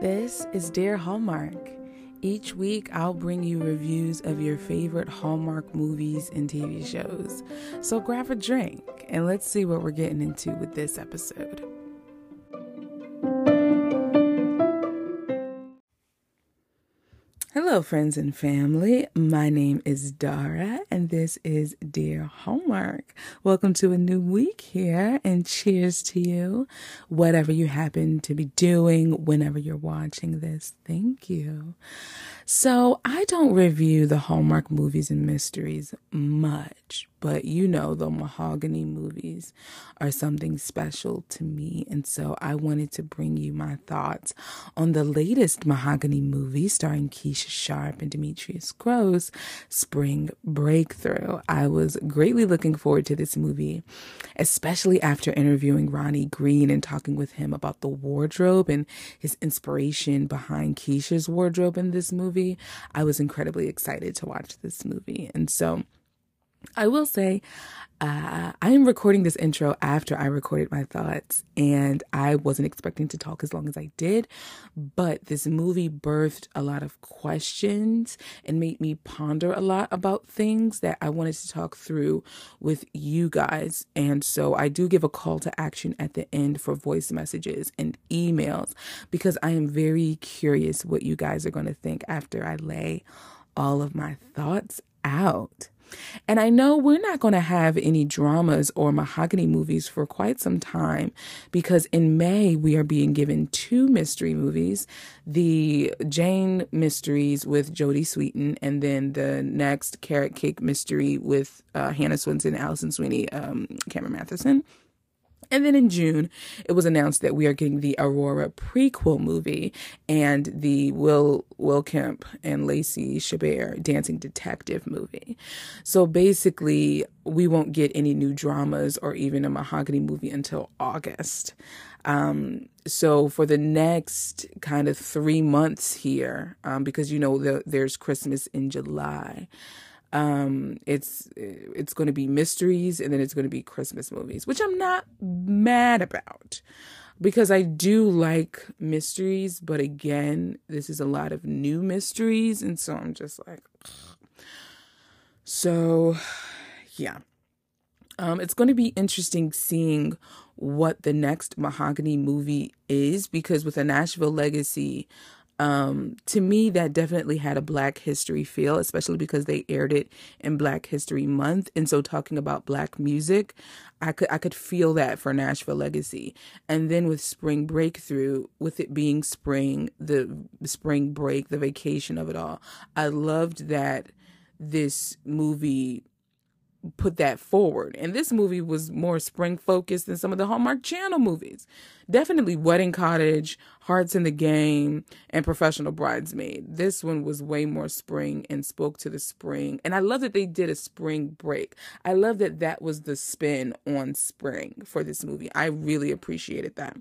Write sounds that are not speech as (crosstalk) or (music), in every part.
This is Dear Hallmark. Each week, I'll bring you reviews of your favorite Hallmark movies and TV shows. So grab a drink and let's see what we're getting into with this episode. Hello, friends and family. My name is Dara, and this is Dear Hallmark. Welcome to a new week here, and cheers to you. Whatever you happen to be doing whenever you're watching this, thank you. So, I don't review the Hallmark movies and mysteries much, but you know, the mahogany movies are something special to me. And so, I wanted to bring you my thoughts on the latest mahogany movie starring Keesha Sharp and Demetrius Grosse, Spring Breakthrough. I was greatly looking forward to this movie, especially after interviewing Ronnie Green and talking with him about the wardrobe and his inspiration behind Keesha's wardrobe in this movie movie. I was incredibly excited to watch this movie. And so I will say, uh, I am recording this intro after I recorded my thoughts, and I wasn't expecting to talk as long as I did. But this movie birthed a lot of questions and made me ponder a lot about things that I wanted to talk through with you guys. And so I do give a call to action at the end for voice messages and emails because I am very curious what you guys are going to think after I lay all of my thoughts out. And I know we're not going to have any dramas or mahogany movies for quite some time because in May we are being given two mystery movies the Jane Mysteries with Jodie Sweetin, and then the next Carrot Cake Mystery with uh, Hannah Swensen, Alison Sweeney, um, Cameron Mathison. And then in June, it was announced that we are getting the Aurora prequel movie and the Will Will Kemp and Lacey Chabert dancing detective movie. So basically, we won't get any new dramas or even a mahogany movie until August. Um, so for the next kind of three months here, um, because you know the, there's Christmas in July. Um, it's it's going to be mysteries and then it's going to be Christmas movies, which I'm not mad about because I do like mysteries, but again, this is a lot of new mysteries and so I'm just like so yeah. Um, it's going to be interesting seeing what the next Mahogany movie is because with a Nashville Legacy, um, to me, that definitely had a Black History feel, especially because they aired it in Black History Month. And so, talking about Black music, I could I could feel that for Nashville Legacy. And then with Spring Breakthrough, with it being spring, the spring break, the vacation of it all, I loved that this movie put that forward. And this movie was more spring focused than some of the Hallmark Channel movies. Definitely Wedding Cottage, Hearts in the Game, and Professional Bridesmaid. This one was way more spring and spoke to the spring. And I love that they did a spring break. I love that that was the spin on spring for this movie. I really appreciated that.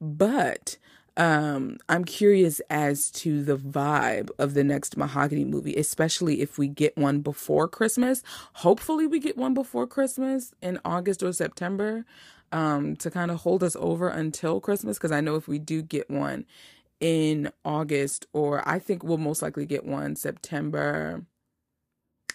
But um, I'm curious as to the vibe of the next Mahogany movie, especially if we get one before Christmas. Hopefully, we get one before Christmas in August or September um, to kind of hold us over until Christmas. Because I know if we do get one in August, or I think we'll most likely get one September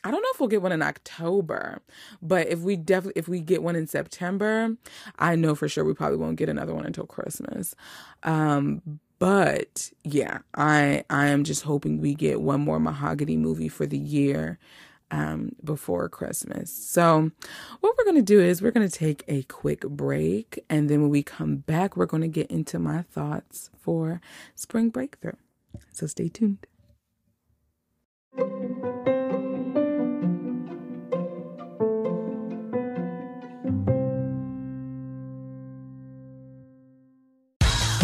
I don't know if we'll get one in October, but if we definitely if we get one in September, I know for sure we probably won't get another one until Christmas. Um, but yeah, I I am just hoping we get one more mahogany movie for the year um, before Christmas. So, what we're going to do is we're going to take a quick break. And then when we come back, we're going to get into my thoughts for Spring Breakthrough. So, stay tuned.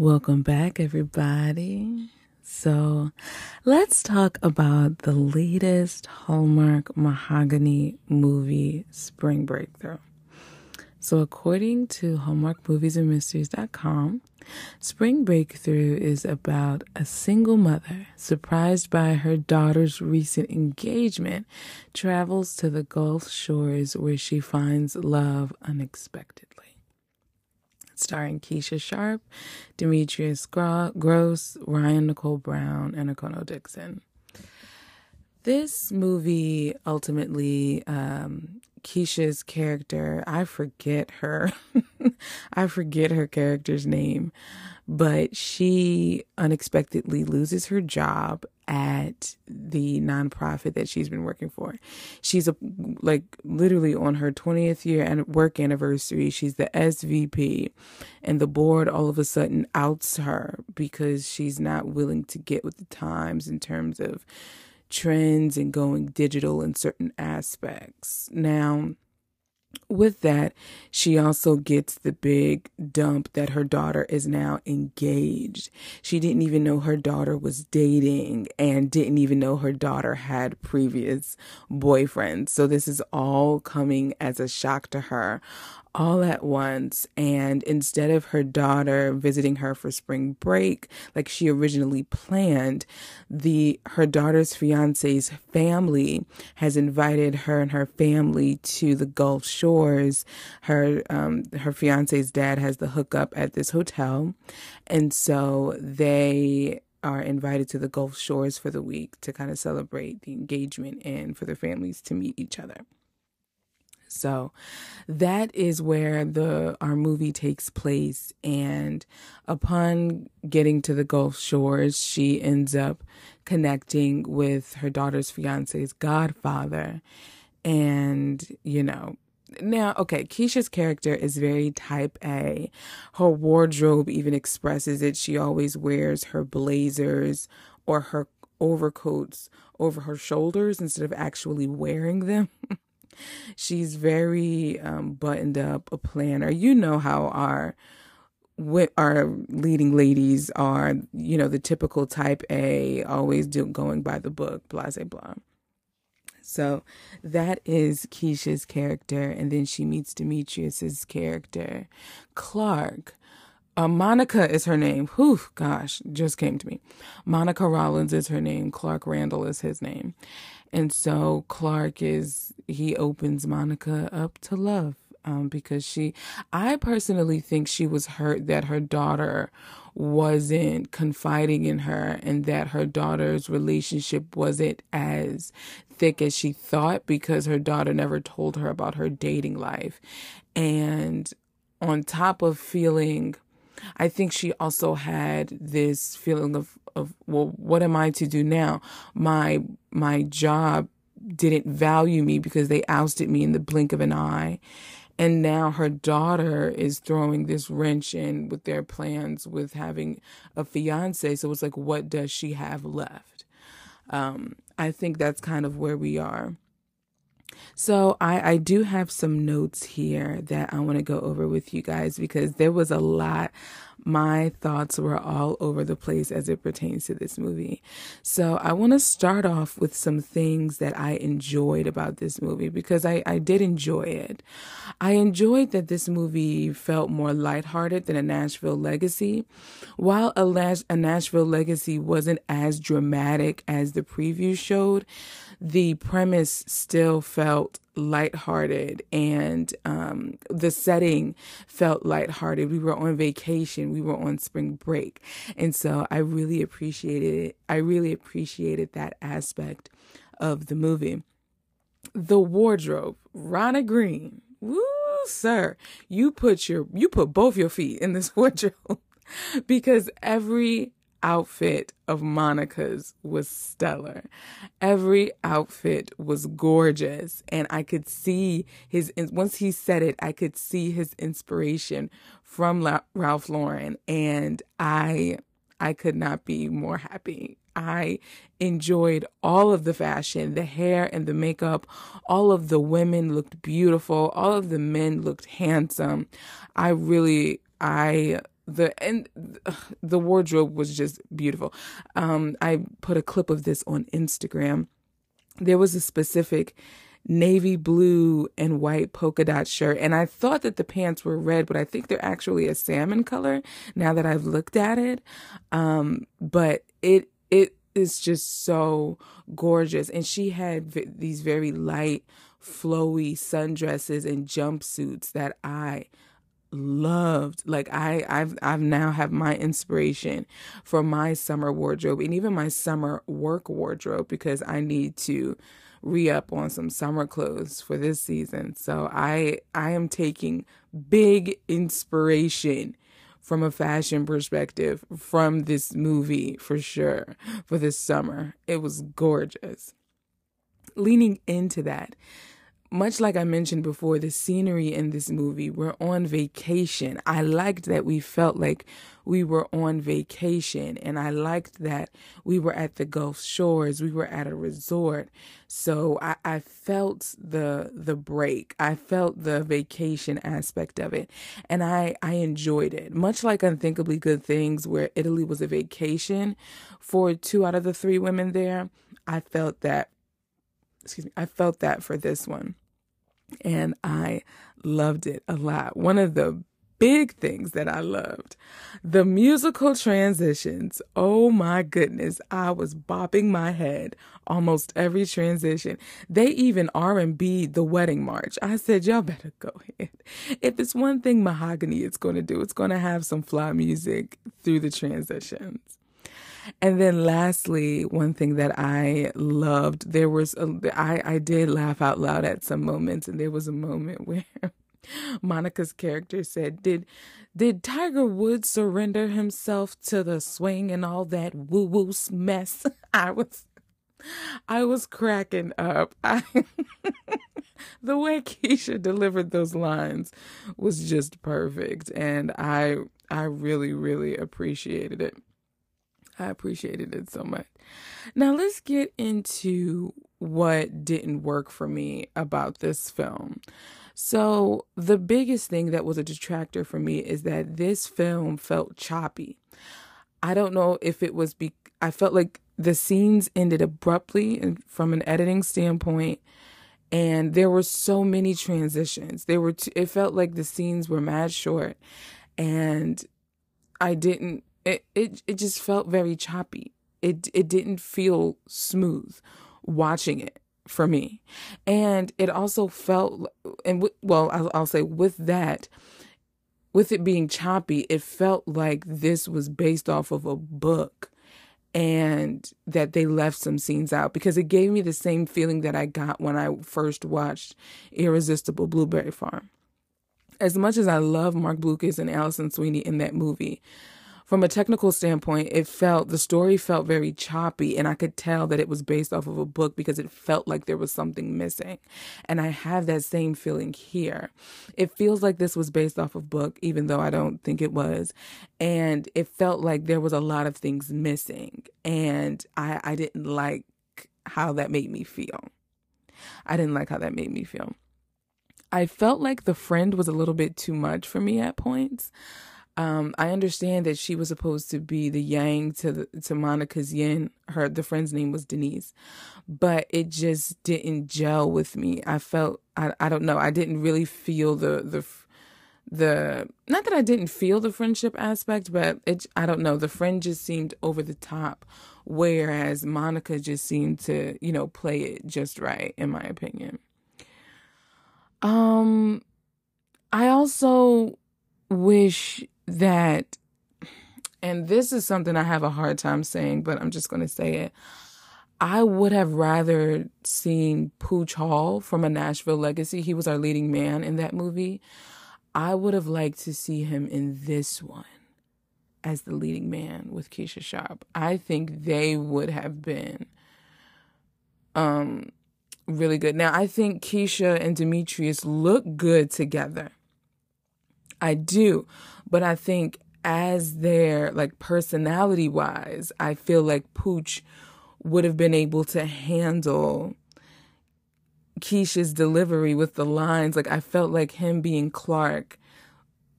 Welcome back, everybody. So, let's talk about the latest Hallmark Mahogany movie, Spring Breakthrough. So, according to HallmarkMoviesAndMysteries.com, Spring Breakthrough is about a single mother surprised by her daughter's recent engagement, travels to the Gulf shores where she finds love unexpectedly starring Keesha Sharp, Demetrius Grosse, Ryan Nicole Brown, and Okono Dixon. This movie ultimately, um, Keesha's character, I forget her, (laughs) I forget her character's name, but she unexpectedly loses her job at the nonprofit that she's been working for. She's a, like literally on her 20th year and work anniversary. She's the SVP and the board all of a sudden outs her because she's not willing to get with the times in terms of trends and going digital in certain aspects. Now, with that, she also gets the big dump that her daughter is now engaged. She didn't even know her daughter was dating and didn't even know her daughter had previous boyfriends. So, this is all coming as a shock to her all at once. And instead of her daughter visiting her for spring break like she originally planned the her daughter's fiance's family has invited her and her family to the Gulf Shores. Her um her fiance's dad has the hookup at this hotel. And so they are invited to the Gulf Shores for the week to kind of celebrate the engagement and for their families to meet each other. So that is where the our movie takes place and upon getting to the Gulf Shores, she ends up connecting with her daughter's fiance's godfather and, you know, now, okay, Keesha's character is very type A. Her wardrobe even expresses it. She always wears her blazers or her overcoats over her shoulders instead of actually wearing them. (laughs) She's very um, buttoned up, a planner. You know how our what our leading ladies are, you know, the typical type A, always do, going by the book, blah, blah, blah. So that is Keesha's character. And then she meets Demetrius's character, Clark. Uh, Monica is her name. Whew, gosh, just came to me. Monica Rollins is her name. Clark Randall is his name. And so Clark is, he opens Monica up to love um, because she, I personally think she was hurt that her daughter wasn't confiding in her and that her daughter's relationship wasn't as thick as she thought because her daughter never told her about her dating life. And on top of feeling, I think she also had this feeling of of well what am I to do now? My my job didn't value me because they ousted me in the blink of an eye. And now her daughter is throwing this wrench in with their plans with having a fiance. So it's like, what does she have left? Um, I think that's kind of where we are. So I, I do have some notes here that I want to go over with you guys because there was a lot my thoughts were all over the place as it pertains to this movie. So I want to start off with some things that I enjoyed about this movie because I, I did enjoy it. I enjoyed that this movie felt more lighthearted than a Nashville Legacy. While a, a Nashville Legacy wasn't as dramatic as the preview showed, the premise still felt lighthearted and um, the setting felt lighthearted. We were on vacation, we were on spring break. And so I really appreciated it. I really appreciated that aspect of the movie. The wardrobe, Ronna Green. Woo, sir. You put your you put both your feet in this (laughs) wardrobe because every outfit of Monica's was stellar. Every outfit was gorgeous. And I could see his, once he said it, I could see his inspiration from La- Ralph Lauren. And I, I could not be more happy. I enjoyed all of the fashion, the hair and the makeup. All of the women looked beautiful. All of the men looked handsome. I really, I the and the wardrobe was just beautiful. Um, I put a clip of this on Instagram. There was a specific navy blue and white polka dot shirt, and I thought that the pants were red, but I think they're actually a salmon color. Now that I've looked at it, um, but it it is just so gorgeous, and she had v- these very light, flowy sundresses and jumpsuits that I loved like i i've i've now have my inspiration for my summer wardrobe and even my summer work wardrobe because i need to re-up on some summer clothes for this season. So i i am taking big inspiration from a fashion perspective from this movie for sure for this summer. It was gorgeous. Leaning into that much like I mentioned before, the scenery in this movie, we're on vacation. I liked that we felt like we were on vacation, and I liked that we were at the Gulf Shores. We were at a resort, so I, I felt the the break. I felt the vacation aspect of it, and I I enjoyed it. Much like Unthinkably Good Things, where Italy was a vacation for two out of the three women there. I felt that excuse me, I felt that for this one and I loved it a lot. One of the big things that I loved. The musical transitions. Oh my goodness, I was bopping my head almost every transition. They even R&B the wedding march. I said, y'all better go ahead. If it's one thing Mahogany is going to do, it's going to have some fly music through the transitions. And then lastly, one thing that I loved, there was a, I, I did laugh out loud at some moments and there was a moment (laughs) where Monica's character said, "Did did Tiger Woods surrender himself to the swing and all that woo woo mess?" (laughs) I was I was cracking up. (laughs) I, the way Keesha delivered those lines was just perfect and I I really really appreciated it. I appreciated it so much. Now let's get into what didn't work for me about this film. So, the biggest thing that was a detractor for me is that this film felt choppy. I don't know if it was be I felt like the scenes ended abruptly from an editing standpoint and there were so many transitions. There were t- it felt like the scenes were mad short and I didn't it, it it just felt very choppy. It it didn't feel smooth watching it for me, and it also felt and w- well I'll, I'll say with that, with it being choppy, it felt like this was based off of a book and that they left some scenes out because it gave me the same feeling that I got when I first watched Irresistible Blueberry Farm. As much as I love Marc Blucas and Alison Sweeney in that movie, from a technical standpoint, it felt the story felt very choppy, and I could tell that it was based off of a book because it felt like there was something missing. And I have that same feeling here. It feels like this was based off of book, even though I don't think it was. And it felt like there was a lot of things missing, and I, I didn't like how that made me feel. I didn't like how that made me feel. I felt like the friend was a little bit too much for me at points. Um, I understand that she was supposed to be the yang to the, to Monica's yin. Her the friend's name was Denise, but it just didn't gel with me. I felt I I don't know. I didn't really feel the the the not that I didn't feel the friendship aspect, but it I don't know. The friend just seemed over the top, whereas Monica just seemed to you know play it just right, in my opinion. Um, I also wish that, and this is something I have a hard time saying, but I'm just going to say it. I would have rather seen Pooch Hall from A Nashville Legacy. He was our leading man in that movie. I would have liked to see him in this one. as the leading man with Keesha Sharp. I think they would have been um really good. Now, I think Keesha and Demetrius look good together. I do, but I think as their like personality wise, I feel like Pooch would have been able to handle Keesha's delivery with the lines. Like I felt like him being Clark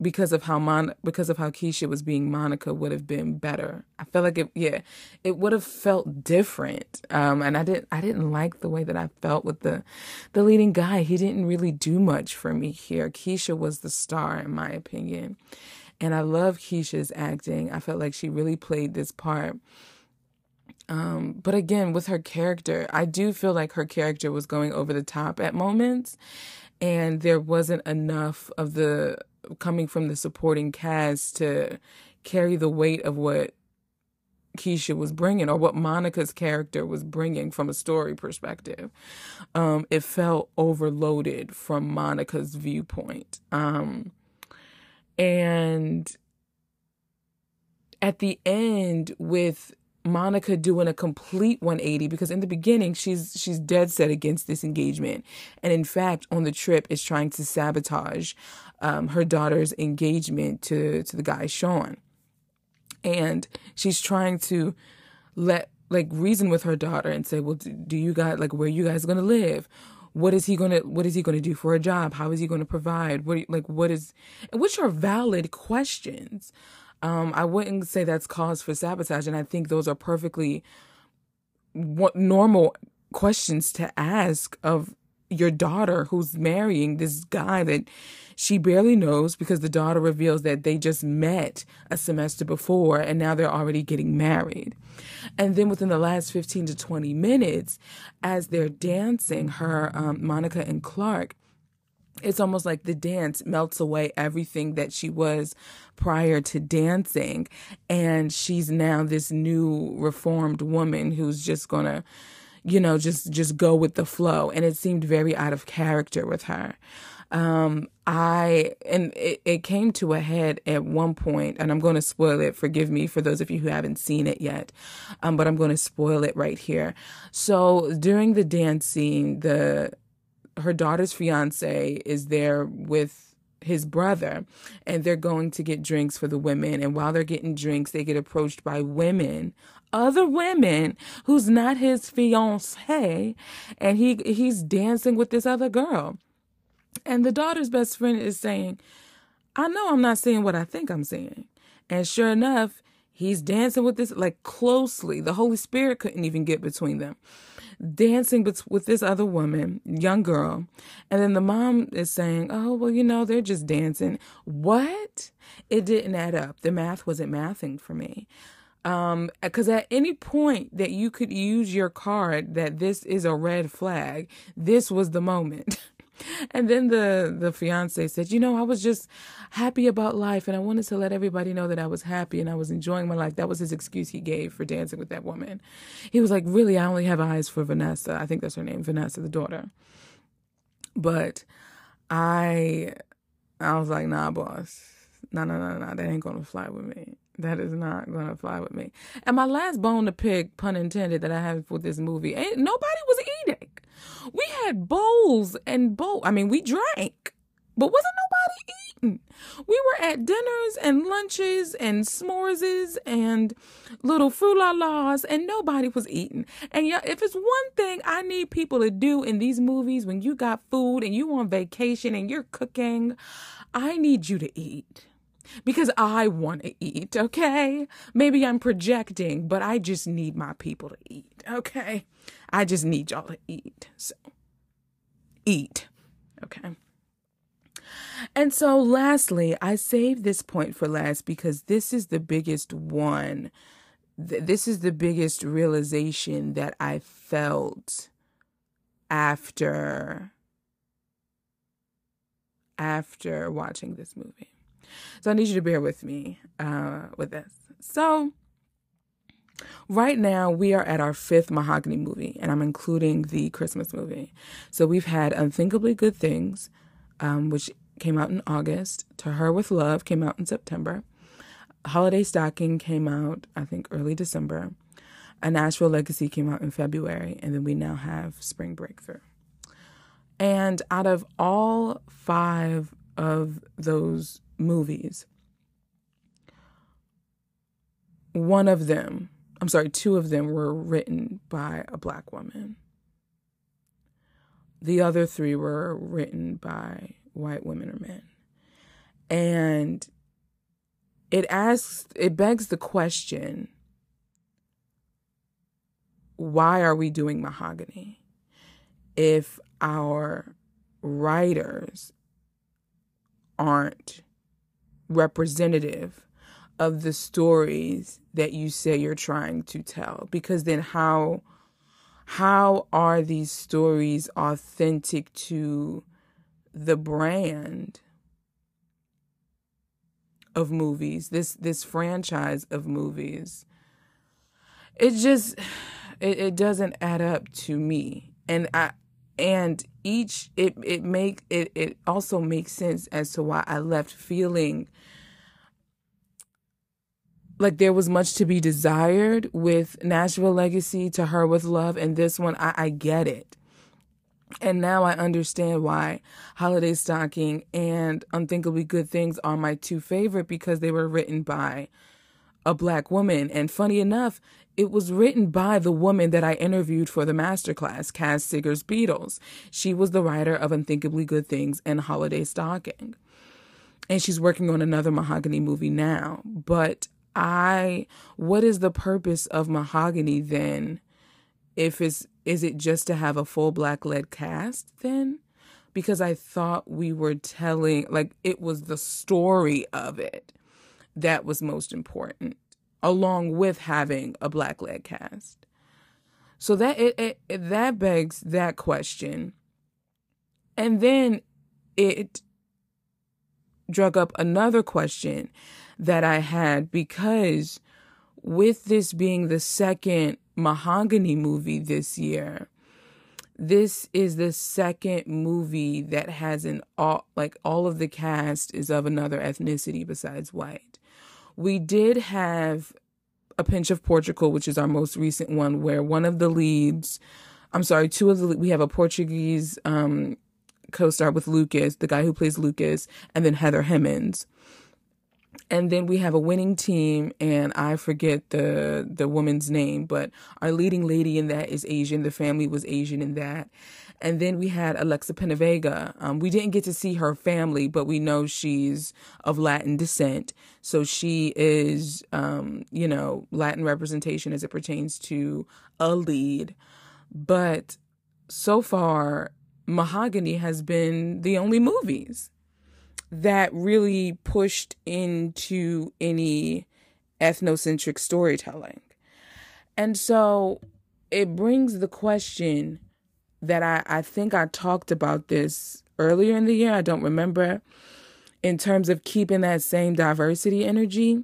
because of how Mon because of how Keesha was being Monica would have been better. I felt like it yeah, it would have felt different. Um and I didn't I didn't like the way that I felt with the the leading guy. He didn't really do much for me here. Keesha was the star in my opinion. And I love Keesha's acting. I felt like she really played this part. Um, but again, with her character, I do feel like her character was going over the top at moments, and there wasn't enough of the coming from the supporting cast to carry the weight of what Keesha was bringing or what Monica's character was bringing from a story perspective. Um, it felt overloaded from Monica's viewpoint. Um, and at the end, with Monica doing a complete 180 because in the beginning she's she's dead set against this engagement. And in fact on the trip is trying to sabotage um, her daughter's engagement to to the guy Sean. And she's trying to let like reason with her daughter and say well do, do you guys like where you guys to live what is he going to what is he going to do for a job? How is he going to provide? What like what is which are valid questions. Um, I wouldn't say that's cause for sabotage, and I think those are perfectly what normal questions to ask of your daughter who's marrying this guy that she barely knows because the daughter reveals that they just met a semester before and now they're already getting married. And then within the last 15 to 20 minutes, as they're dancing, her, um, Monica and Clark, it's almost like the dance melts away everything that she was prior to dancing and she's now this new reformed woman who's just gonna you know just just go with the flow. And it seemed very out of character with her. Um i and it, it came to a head at one point and i'm going to spoil it. Forgive me for those of you who haven't seen it yet. Um but i'm going to spoil it right here. So during the dance scene the her daughter's fiance is there with his brother and they're going to get drinks for the women. And while they're getting drinks they get approached by women other women who's not his fiance and he he's dancing with this other girl and the daughter's best friend is saying i know i'm not seeing what i think i'm seeing and sure enough he's dancing with this like closely the holy spirit couldn't even get between them dancing with this other woman, young girl. And then the mom is saying, Oh, well, you know, they're just dancing. What? It didn't add up. The math wasn't mathing for me. Um, because at any point that you could use your card that this is a red flag, this was the moment. (laughs) and then the the fiance said, "You know, I was just happy about life, and I wanted to let everybody know that I was happy and I was enjoying my life." That was his excuse he gave for dancing with that woman. He was like, "Really, I only have eyes for Vanessa. I think that's her name, Vanessa, the daughter." But I, I was like, "Nah, boss, no, no, no, no, that ain't gonna fly with me." That is not gonna fly with me. And my last bone to pick, pun intended, that I have with this movie, ain't nobody was eating. We had bowls and bowl. I mean, we drank, but wasn't nobody eating. We were at dinners and lunches and s'mores and little fruit la la's, and nobody was eating. And yeah, if it's one thing I need people to do in these movies when you got food and you on vacation and you're cooking, I need you to eat because I want to eat, okay? Maybe I'm projecting, but I just need my people to eat, okay? I just need y'all to eat. So, eat, okay? And so, lastly, I saved this point for last because this is the biggest one. This is the biggest realization that I felt after after watching this movie. So I need you to bear with me uh, with this. So right now we are at our fifth mahogany movie, and I'm including the Christmas movie. So we've had Unthinkably Good Things, um, which came out in August. To Her with Love came out in September. Holiday Stocking came out, I think, early December. A Nashville Legacy came out in February, and then we now have Spring Breakthrough. And out of all five of those movies, one of them, I'm sorry, two of them were written by a black woman. The other three were written by white women or men. And it asks, it begs the question why are we doing mahogany if our writers aren't representative of the stories that you say you're trying to tell? Because then how how are these stories authentic to the brand of movies this this franchise of movies? It just it, it doesn't add up to me. And i and each it it make it it also makes sense as to why i left feeling like there was much to be desired with Nashville Legacy to her with love and this one I, I get it and now I understand why Holiday Stocking and Unthinkably Good Things are my two favorite because they were written by a black woman. And funny enough, it was written by the woman that I interviewed for the masterclass, Cas Sigers Beedles. She was the writer of Unthinkably Good Things and Holiday Stocking. And she's working on another Mahogany movie now. But I, what is the purpose of Mahogany then? If it's is it just to have a full black led cast then? Because I thought we were telling, like, it was the story of it that was most important, along with having a black led cast. So that it, it, it that begs that question. And then it drug up another question that I had because with this being the second Mahogany movie this year. This is the second movie that has an all like all of the cast is of another ethnicity besides white. We did have a pinch of Portugal, which is our most recent one, where one of the leads, I'm sorry, two of the we have a Portuguese um, co-star with Lucas, the guy who plays Lucas, and then Heather Hemmens and then we have a winning team and i forget the the woman's name but our leading lady in that is asian. The family was asian in that and then we had alexa penavega. Um, we didn't get to see her family but we know she's of latin descent. So she is um, you know latin representation as it pertains to a lead. But so far mahogany has been the only movies that really pushed into any ethnocentric storytelling. And so it brings the question that I, I think I talked about this earlier in the year, I don't remember, in terms of keeping that same diversity energy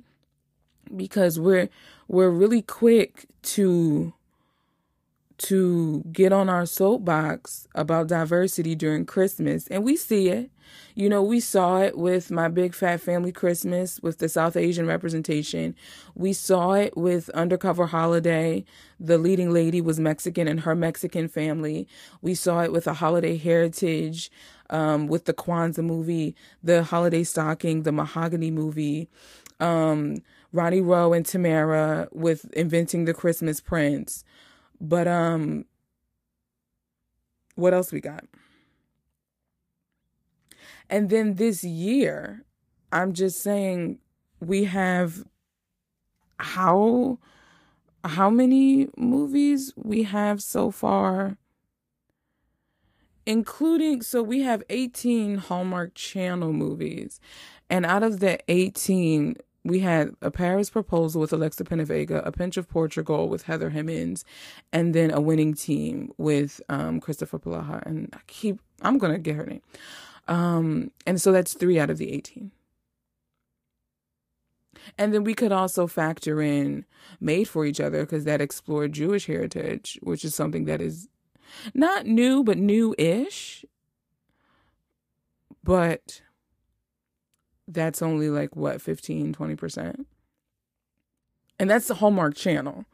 because we're we're really quick to to get on our soapbox about diversity during Christmas and we see it you know, we saw it with my Big Fat Family Christmas with the South Asian representation. We saw it with Undercover Holiday. The leading lady was Mexican and her Mexican family. We saw it with a holiday heritage, um, with the Kwanzaa movie, the Holiday Stocking, the Mahogany movie, um, Ronnie Rowe and Tamara with Inventing the Christmas Prince. But um, what else we got? And then this year, I'm just saying we have how how many movies we have so far including so we have 18 Hallmark Channel movies and out of the 18 we had a Paris proposal with Alexa Penavega, a pinch of Portugal with Heather Hemmens, and then a winning team with um, Kristoffer Polaha. And I keep I'm gonna get her name. Um, and so that's three out of the 18. And then we could also factor in Made for Each Other because that explored Jewish heritage, which is something that is not new, but new ish. But that's only like what, 15, 20%? And that's the Hallmark Channel.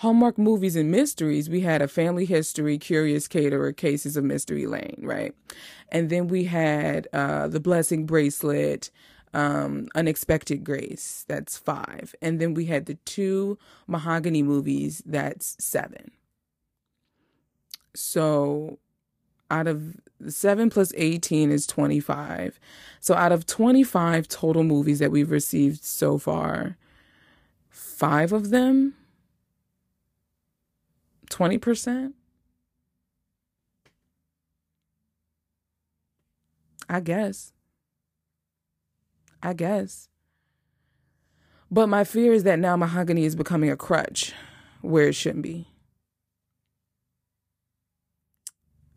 Hallmark movies and mysteries, we had a family history, curious caterer, cases of mystery lane, right? And then we had uh, the blessing bracelet, um, unexpected grace, that's five. And then we had the two mahogany movies, that's seven. So out of seven plus 18 is 25. So out of 25 total movies that we've received so far, five of them 20%? I guess. I guess. But my fear is that now mahogany is becoming a crutch where it shouldn't be.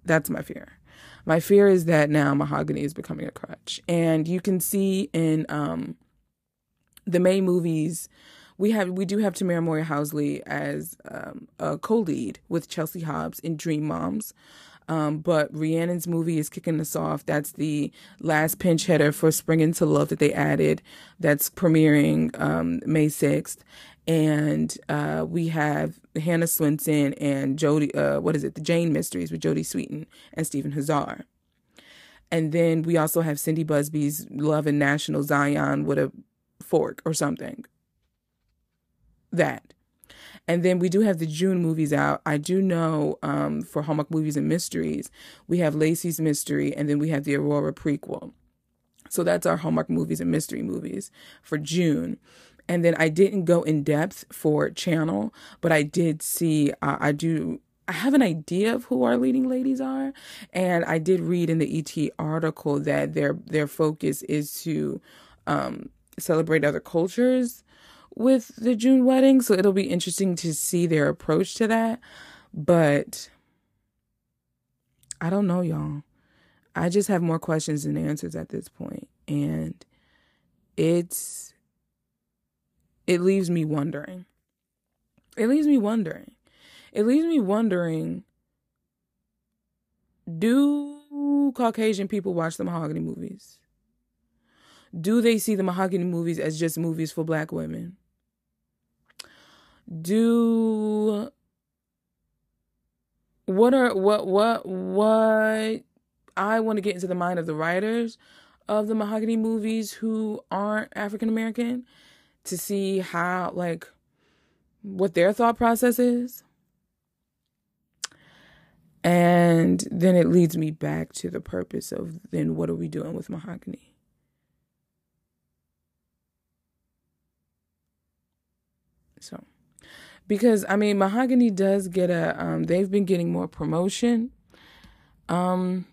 That's my fear. My fear is that now mahogany is becoming a crutch. And you can see in um, the May movies we have we do have Tamera Mowry Housley as um, a co-lead with Chelsea Hobbs in Dream Moms. Um, but Rhiannon's movie is kicking us off. That's the last pinch hitter for Spring into Love that they added. That's premiering um, May 6th. And uh, we have Hannah Swensen and Jodie, uh, what is it? The Jane Mysteries with Jodie Sweetin and Stephen Huszar. And then we also have Cindy Busby's Love and National Zion with a fork or something that. And then we do have the June movies out. I do know um, for Hallmark Movies and Mysteries, we have Lacey's Mystery, and then we have the Aurora prequel. So that's our Hallmark Movies and Mystery movies for June. And then I didn't go in depth for Channel, but I did see, uh, I do I have an idea of who our leading ladies are, and I did read in the ET article that their their focus is to um, celebrate other cultures with the June wedding, so it'll be interesting to see their approach to that. But I don't know, y'all. I just have more questions than answers at this point, and it's it leaves me wondering. It leaves me wondering. It leaves me wondering do Caucasian people watch the mahogany movies? Do they see the mahogany movies as just movies for black women? Do what are what what what I want to get into the mind of the writers of the mahogany movies who aren't African American to see how like what their thought process is. And then it leads me back to the purpose of then what are we doing with mahogany? So because I mean Mahogany does get a um, they've been getting more promotion. Um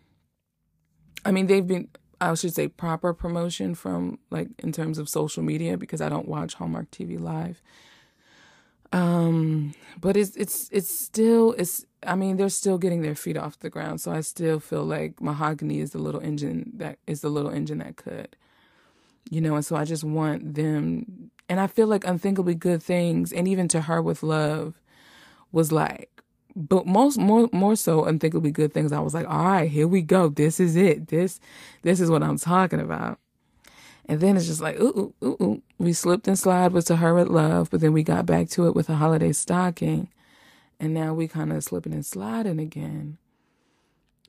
I mean they've been I should say proper promotion from like in terms of social media because I don't watch Hallmark TV live. Um but it's it's it's still it's I mean they're still getting their feet off the ground so I still feel like Mahogany is the little engine that is the little engine that could you know and so i just want them and i feel like unthinkably good things and even to her with love was like but most more more so unthinkably good things. I was like all right here we go. This is it. This this is what i'm talking about. And then it's just like ooh ooh ooh, we slipped and slide with to her with love but then we got back to it with a holiday stocking. And now we kind of slipping and sliding again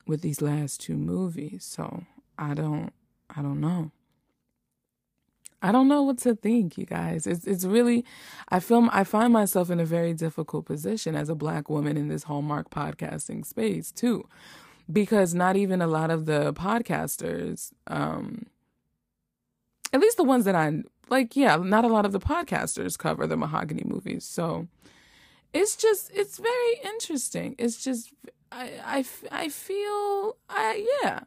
with these last two movies. So i don't i don't know I don't know what to think, you guys. It's it's really I feel I find myself in a very difficult position as a black woman in this Hallmark podcasting space too. Because not even a lot of the podcasters um at least the ones that I like, yeah, not a lot of the podcasters cover the mahogany movies. So it's just it's very interesting. It's just I I, I feel I yeah.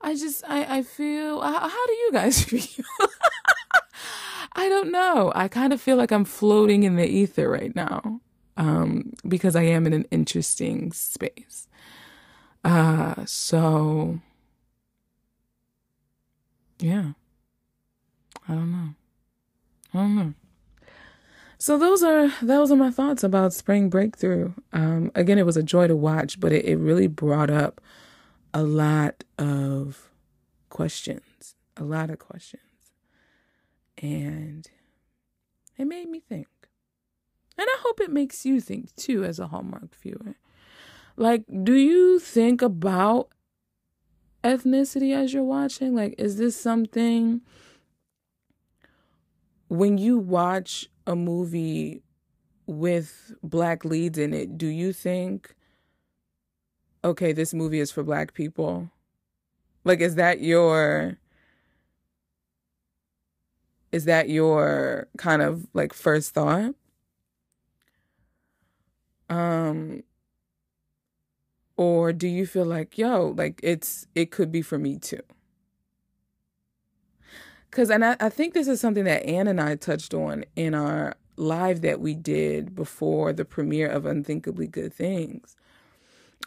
I just I I feel how, how do you guys (laughs) feel? I don't know. I kind of feel like I'm floating in the ether right now um, because I am in an interesting space. Uh, so, yeah. I don't know. I don't know. So those are those are my thoughts about Spring Breakthrough. Um, again, it was a joy to watch, but it, it really brought up a lot of questions, a lot of questions and it made me think. And I hope it makes you think too as a Hallmark viewer. Like, do you think about ethnicity as you're watching? Like, is this something when you watch a movie with black leads in it, do you think, okay, this movie is for black people? Like, is that your is that your kind of like first thought? Um or do you feel like, yo, like it's it could be for me too? Cause and I, I think this is something that Ann and I touched on in our live that we did before the premiere of Unthinkably Good Things.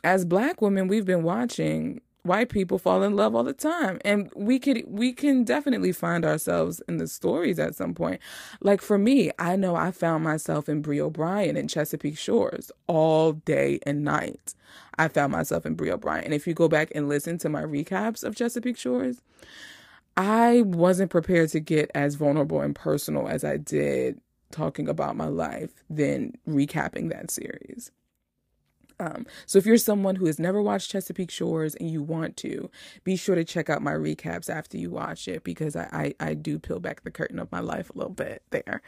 As black women, we've been watching white people fall in love all the time. And we could we can definitely find ourselves in the stories at some point. Like for me i know i found myself in Bree o'brien in chesapeake shores all day and night. I found myself in Bree o'brien. And if you go back and listen to my recaps of chesapeake shores i wasn't prepared to get as vulnerable and personal as i did talking about my life than recapping that series um, so if you're someone who has never watched Chesapeake Shores and you want to, be sure to check out my recaps after you watch it because I, I, I do peel back the curtain of my life a little bit there.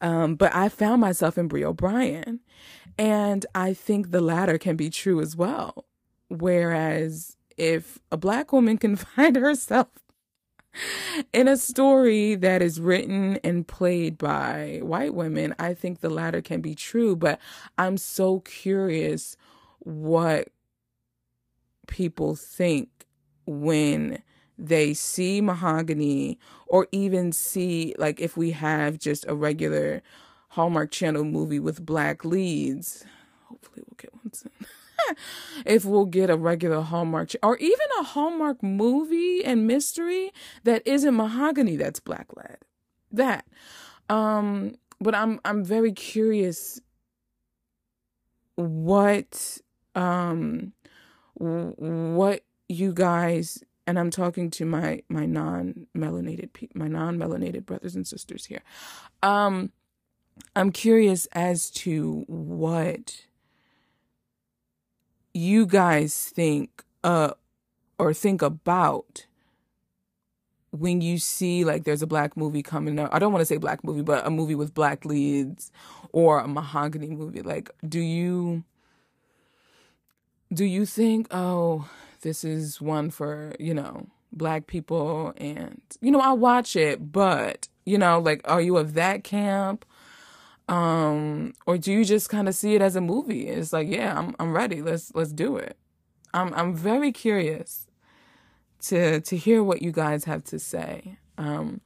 Um, but I found myself in Bree O'Brien, and I think the latter can be true as well. Whereas if a black woman can (laughs) find herself in a story that is written and played by white women, I think the latter can be true. But I'm so curious what people think when they see mahogany or even see like if we have just a regular Hallmark Channel movie with black leads. Hopefully we'll get one soon. (laughs) if we'll get a regular Hallmark or even a Hallmark movie and mystery that isn't mahogany that's black led. That. Um but I'm I'm very curious what um what you guys and I'm talking to my my non-melanated my non-melanated brothers and sisters here. Um I'm curious as to what you guys think uh or think about when you see like there's a black movie coming out. I don't want to say black movie, but a movie with black leads or a mahogany movie. Like do you do you think, oh, this is one for, you know, black people and you know, I watch it, but you know, like are you of that camp? Um, or do you just kind of see it as a movie? It's like, yeah, I'm I'm ready. Let's let's do it. I'm I'm very curious to to hear what you guys have to say. Um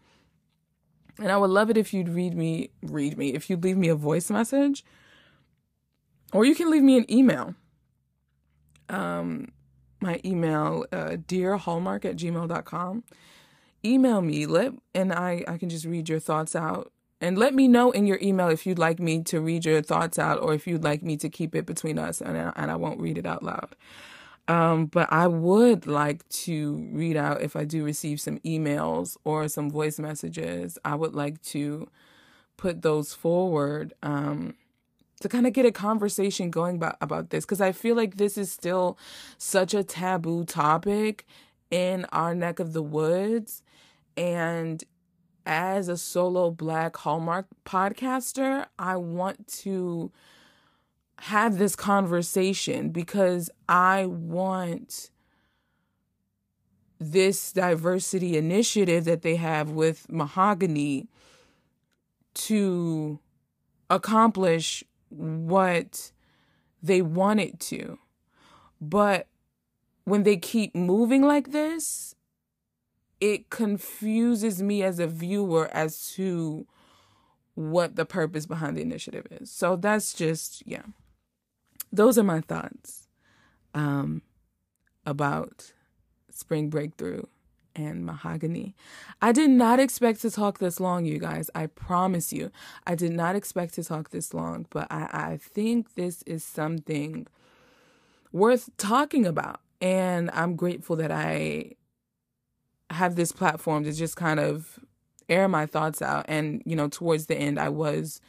and I would love it if you'd read me read me, if you'd leave me a voice message. Or you can leave me an email um, my email, uh, dearhallmark at gmail.com. Email me, let, and I, I can just read your thoughts out. And let me know in your email if you'd like me to read your thoughts out or if you'd like me to keep it between us and, and I won't read it out loud. Um, but I would like to read out if I do receive some emails or some voice messages. I would like to put those forward. Um, to kind of get a conversation going about, about this because I feel like this is still such a taboo topic in our neck of the woods. And as a solo black Hallmark podcaster, I want to have this conversation because I want this diversity initiative that they have with Mahogany to accomplish what they want it to. But when they keep moving like this, it confuses me as a viewer as to what the purpose behind the initiative is. So that's just, yeah. Those are my thoughts um, about Spring Breakthrough and mahogany. I did not expect to talk this long, you guys. I promise you. I did not expect to talk this long, but I, I think this is something worth talking about. And I'm grateful that I have this platform to just kind of air my thoughts out. And, you know, towards the end, I was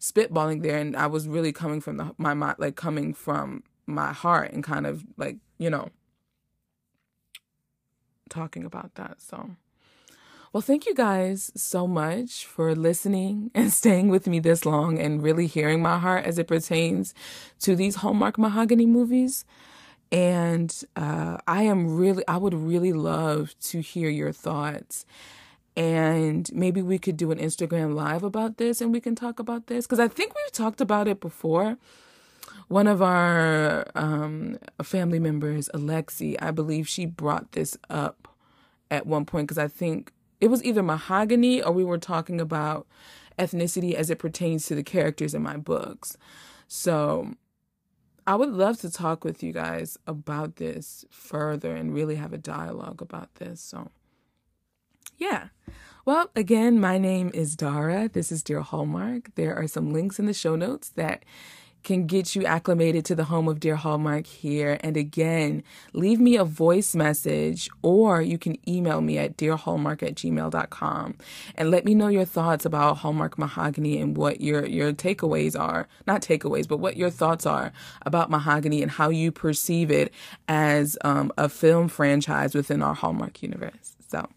spitballing there and I was really coming from the my mind like coming from my heart and kind of like, you know, talking about that. So well, thank you guys so much for listening (laughs) and staying with me this long and really hearing my heart as it pertains to these Hallmark Mahogany movies. And uh, I am really, I would really love to hear your thoughts. And maybe we could do an Instagram live about this and we can talk about this. Because I think we've talked about it before. One of our um, family members, Alexi, I believe she brought this up at one point because I think it was either mahogany or we were talking about ethnicity as it pertains to the characters in my books. So I would love to talk with you guys about this further and really have a dialogue about this. So, yeah. Well, again, my name is Dara. This is Dear Hallmark. There are some links in the show notes that can get you acclimated to the home of Dear Hallmark here. And again, leave me a voice message or you can email me at dearhallmark at gmail.com and let me know your thoughts about Hallmark Mahogany and what your, your takeaways are. Not takeaways, but what your thoughts are about Mahogany and how you perceive it as um, a film franchise within our Hallmark universe. So,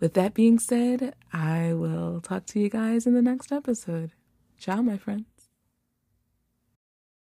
with that being said, I will talk to you guys in the next episode. Ciao, my friend.